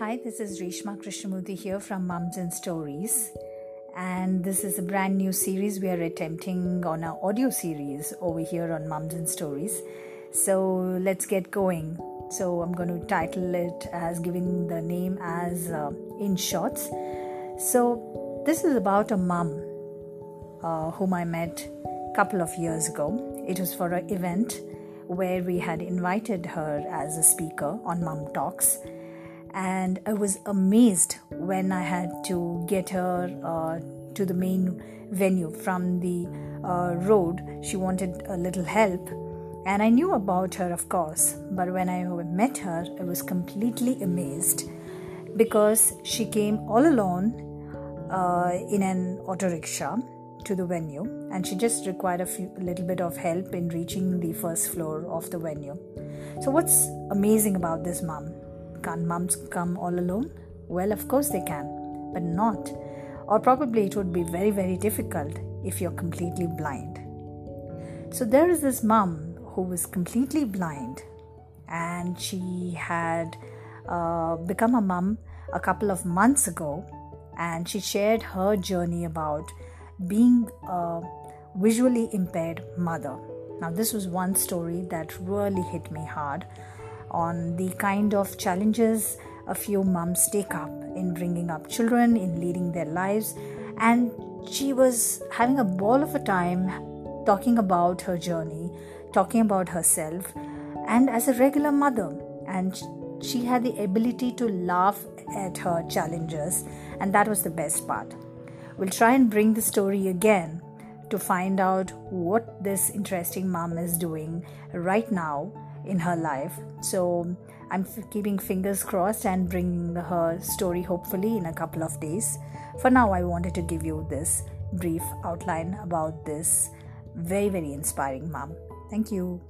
Hi, this is Reshma Krishnamurthy here from Mums and Stories. And this is a brand new series we are attempting on our audio series over here on Mums and Stories. So let's get going. So I'm going to title it as giving the name as uh, In Shorts. So this is about a mum uh, whom I met a couple of years ago. It was for an event where we had invited her as a speaker on Mum Talks and I was amazed when I had to get her uh, to the main venue from the uh, road. She wanted a little help, and I knew about her, of course, but when I met her, I was completely amazed because she came all alone uh, in an auto rickshaw to the venue and she just required a, few, little bit of help in reaching the first floor of the venue. So, what's amazing about this mom? Can mums come all alone? Well, of course they can, but not. Or probably it would be very, very difficult if you're completely blind. So there is this mum who was completely blind and she had uh, become a mum a couple of months ago and she shared her journey about being a visually impaired mother. Now, this was one story that really hit me hard on the kind of challenges a few mums take up in bringing up children, in leading their lives. And she was having a ball of a time talking about her journey, talking about herself, and as a regular mother. And she had the ability to laugh at her challenges, and that was the best part. We'll try and bring the story again to find out what this interesting mom is doing right now in her life. So I'm keeping fingers crossed and bringing her story hopefully in a couple of days. For now, I wanted to give you this brief outline about this very, very inspiring mom. Thank you.